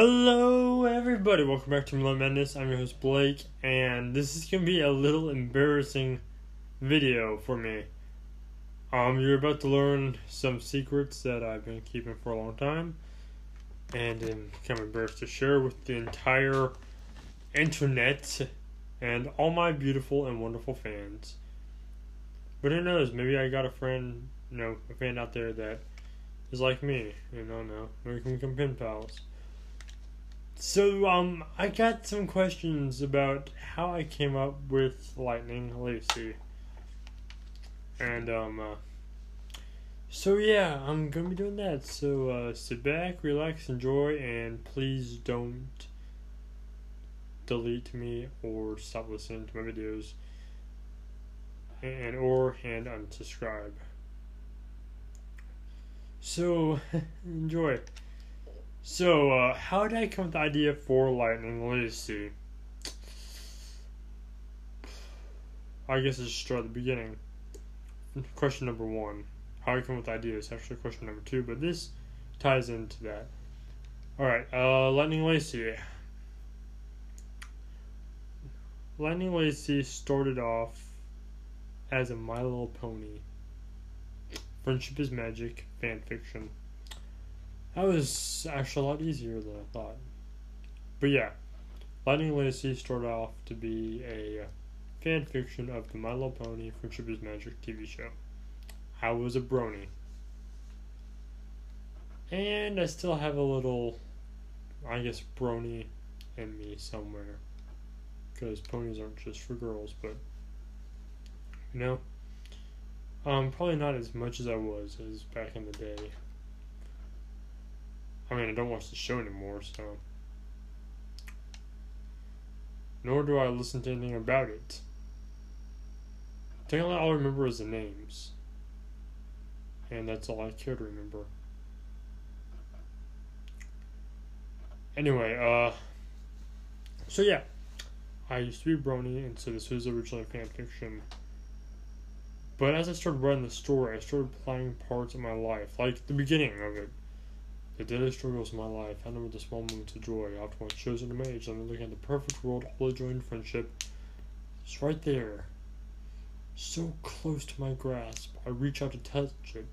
Hello, everybody. Welcome back to Miller Madness. I'm your host Blake, and this is gonna be a little embarrassing video for me. Um, you're about to learn some secrets that I've been keeping for a long time, and am kind of embarrassed to share with the entire internet and all my beautiful and wonderful fans. But who knows? Maybe I got a friend, you know, a fan out there that is like me. You know, no, maybe we can become pen pals. So, um, I got some questions about how I came up with Lightning Lacey. And, um, uh, so yeah, I'm gonna be doing that. So, uh, sit back, relax, enjoy, and please don't delete me or stop listening to my videos. And, or, and unsubscribe. So, enjoy. So, uh, how did I come with the idea for Lightning Lacey? I guess it's start at the beginning. Question number one. How I come with the idea is actually question number two, but this ties into that. Alright, uh, Lightning Lacey. Lightning Lacey started off as a My Little Pony. Friendship is Magic fan fiction. That was actually a lot easier than I thought. But yeah, Lightning Lacey started off to be a fan fiction of the My Little Pony Friendship Magic TV show. I was a brony. And I still have a little, I guess, brony in me somewhere. Because ponies aren't just for girls, but, you know, um, probably not as much as I was as back in the day. I mean, I don't watch the show anymore, so. Nor do I listen to anything about it. Technically, all I remember is the names. And that's all I care to remember. Anyway, uh. So, yeah. I used to be Brony, and so this was originally fan fiction. But as I started writing the story, I started playing parts of my life, like the beginning of it. The daily struggles of my life, handled with the small moments of joy, after my chosen mage, I'm looking at the perfect world, wholly joy and friendship. It's right there. So close to my grasp. I reach out to touch it.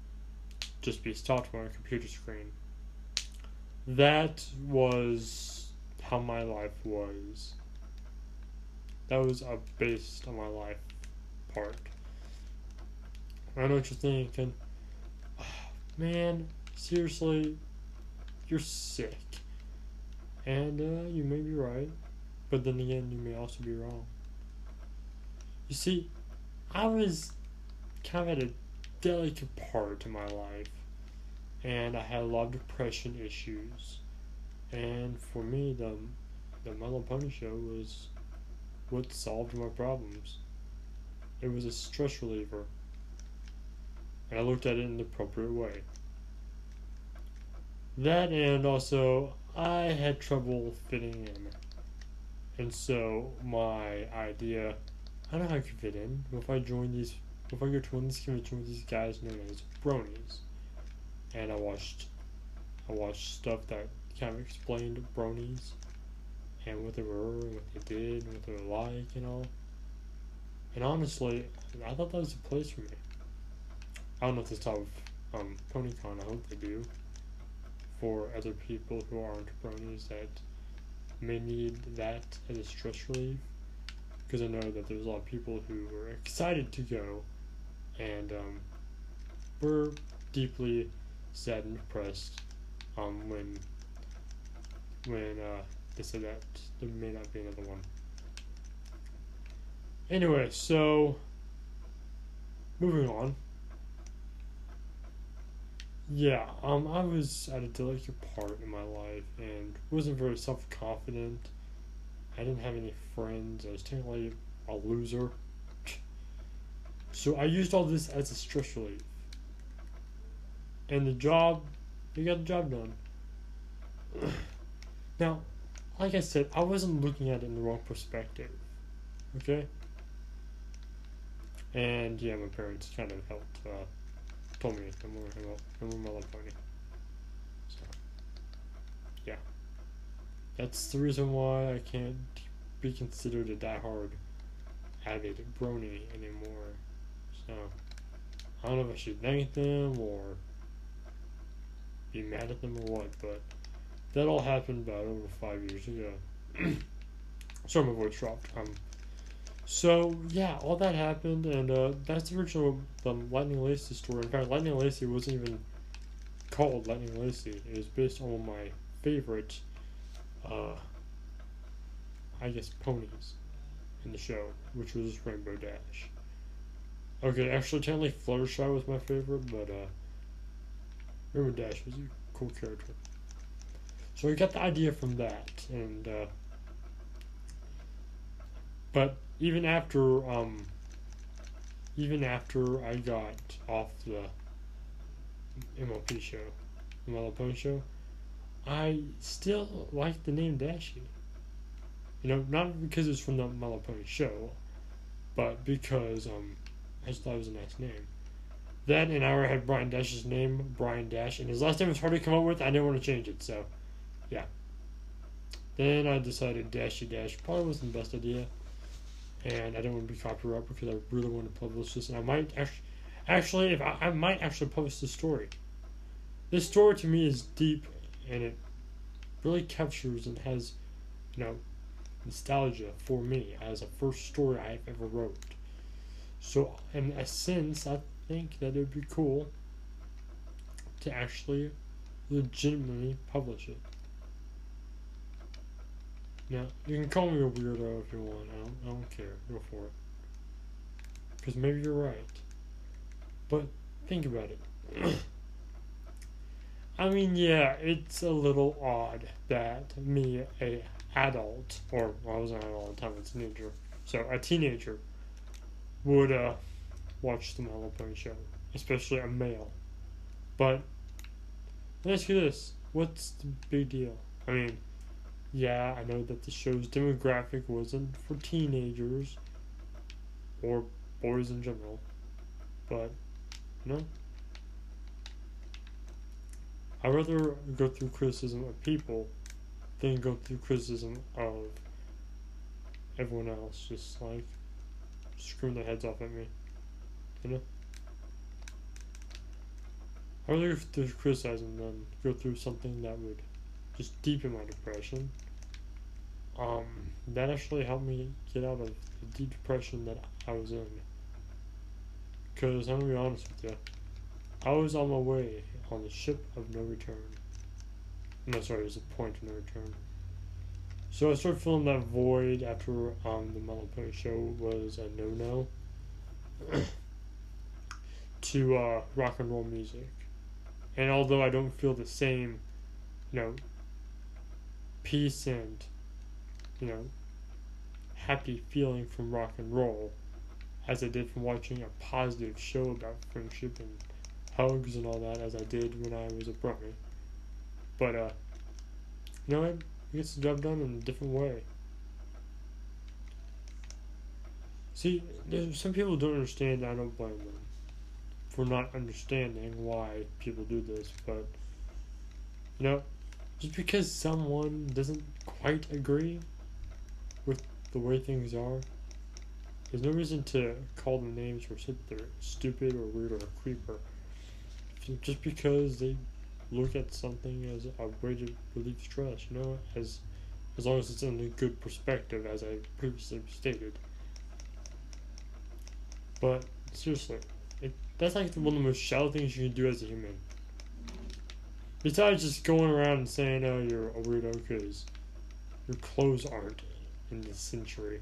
Just be stopped by my computer screen. That was how my life was. That was a based on my life part. I know what you're thinking. Man, seriously, you're sick. And uh, you may be right, but then again, you may also be wrong. You see, I was kind of at a delicate part in my life, and I had a lot of depression issues. And for me, the the Little Pony show was what solved my problems. It was a stress reliever, and I looked at it in the appropriate way. That and also I had trouble fitting in. And so my idea I don't know how I could fit in. If I join these if I go to these convention with these guys known as bronies. And I watched I watched stuff that kind of explained bronies and what they were and what they did and what they were like and all. And honestly, I thought that was a place for me. I don't know if they still have um, BronyCon, I hope they do for other people who aren't bronies that may need that as a stress relief. Because I know that there's a lot of people who were excited to go and um, were deeply sad and depressed um, when when uh, they said that there may not be another one. Anyway, so moving on. Yeah, um, I was at a delicate part in my life and wasn't very self confident. I didn't have any friends. I was technically a loser. So I used all this as a stress relief. And the job, you got the job done. now, like I said, I wasn't looking at it in the wrong perspective. Okay? And yeah, my parents kind of helped. Uh, told me no more about no more Melon Pony. So yeah. that's the reason why I can't be considered a diehard avid brony anymore. So I don't know if I should thank them or be mad at them or what, but that all happened about over five years ago. Sorry, my voice dropped. Um, so yeah, all that happened, and uh, that's the original the Lightning Lacey story. In fact, Lightning Lacey wasn't even called Lightning Lacey. It was based on my favorite, uh, I guess, ponies in the show, which was Rainbow Dash. Okay, actually, technically Fluttershy was my favorite, but uh, Rainbow Dash was a cool character. So we got the idea from that, and uh, but even after um, even after I got off the MLP show, MLP show, I still like the name Dashy. You know, not because it's from the My Little Pony show, but because um, I just thought it was a nice name. Then, and I had Brian Dash's name, Brian Dash, and his last name was hard to come up with. I didn't want to change it, so yeah. Then I decided Dashy Dash probably wasn't the best idea, and I didn't want to be copyright because I really want to publish this, and I might actually, actually, if I, I might actually publish this story. This story to me is deep, and it really captures and has, you know, nostalgia for me as a first story I've ever wrote. So, in a sense, I think that it would be cool to actually legitimately publish it. Now, you can call me a weirdo if you want. I don't, I don't care. Go for it. Because maybe you're right. But think about it. I mean, yeah, it's a little odd that me, a adult, or well, I was an adult at the time, it's a teenager, so a teenager would uh, watch the My Pony show, especially a male. But let me ask you this: What's the big deal? I mean, yeah, I know that the show's demographic wasn't for teenagers or boys in general, but you know, I'd rather go through criticism of people than go through criticism of everyone else, just like screwing their heads off at me. You know? I'd rather go through criticism than go through something that would just deepen my depression. Um, that actually helped me get out of the deep depression that I was in. Because I'm gonna be honest with you, I was on my way on the ship of no return. No, sorry, it was a point of no return. So I started feeling that void after um, the Little show was a no no to uh, rock and roll music. And although I don't feel the same, you know, peace and, you know, happy feeling from rock and roll as I did from watching a positive show about friendship and hugs and all that as I did when I was a brony. But, uh, you know? He gets the job done in a different way. See, some people don't understand, I don't blame them for not understanding why people do this, but, you know, just because someone doesn't quite agree with the way things are, there's no reason to call them names or say that they're stupid or weird or a creeper. Just because they look at something as a way to relieve stress, you know, as as long as it's in a good perspective, as I previously stated. But seriously, it, that's like one of the most shallow things you can do as a human. Besides just going around and saying, "Oh, you're a weirdo," because your clothes aren't in this century.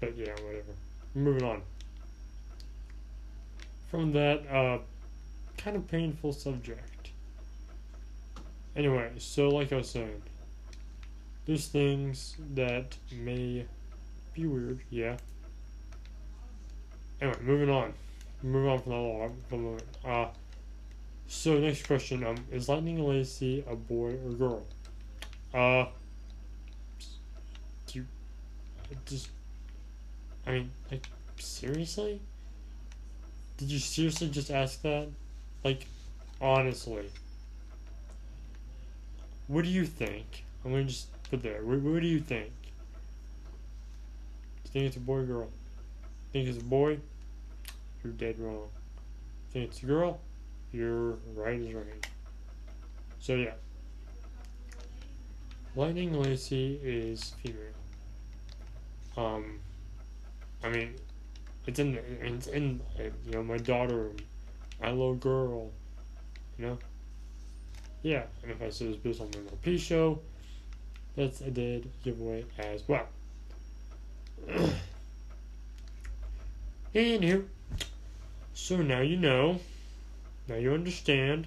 But yeah, whatever. Moving on. From that, uh, kind of painful subject. Anyway, so like I was saying, there's things that may be weird, yeah. Anyway, moving on. Moving on from that long for a moment. Uh, so next question, um, is Lightning Lacey a boy or girl? Uh, just, I mean, like, seriously? Did you seriously just ask that? Like, honestly. What do you think? I'm gonna just put there. What, what do you think? You think it's a boy girl? Think it's a boy? You're dead wrong. Think it's a girl? You're right as rain. So yeah. Lightning Lacey is female. Um, I mean, it's in it's in you know my daughter, my little girl, you know. Yeah, and if I said was based on the MLP show, that's a dead giveaway as well. Anywho, so now you know, now you understand.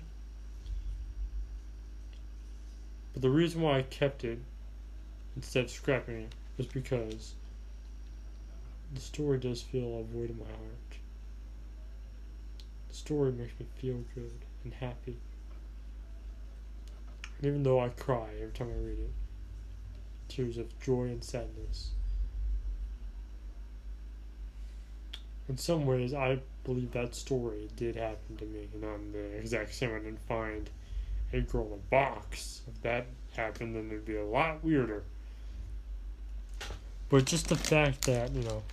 But the reason why I kept it instead of scrapping it was because the story does feel a void in my heart. The story makes me feel good and happy. Even though I cry every time I read it, tears of joy and sadness. In some ways, I believe that story did happen to me, and I'm the exact same. I didn't find a girl in a box. If that happened, then it'd be a lot weirder. But just the fact that, you know,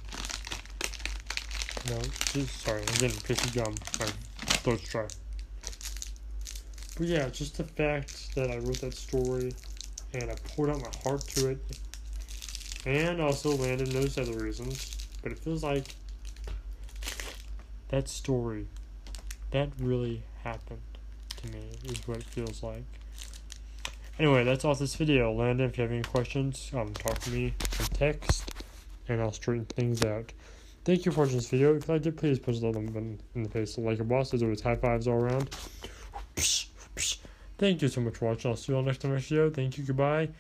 know, just, sorry, I'm getting pissy gum. My throat's dry. But yeah, just the fact that I wrote that story and I poured out my heart to it, and also Landon knows other reasons, but it feels like that story, that really happened to me, is what it feels like. Anyway, that's all this video. Landon, if you have any questions, um, talk to me on text, and I'll straighten things out. Thank you for watching this video. If you liked it, please push the button in the face like a boss. As always, high fives all around. Thank you so much for watching. I'll see you all next time video. Thank you. Goodbye.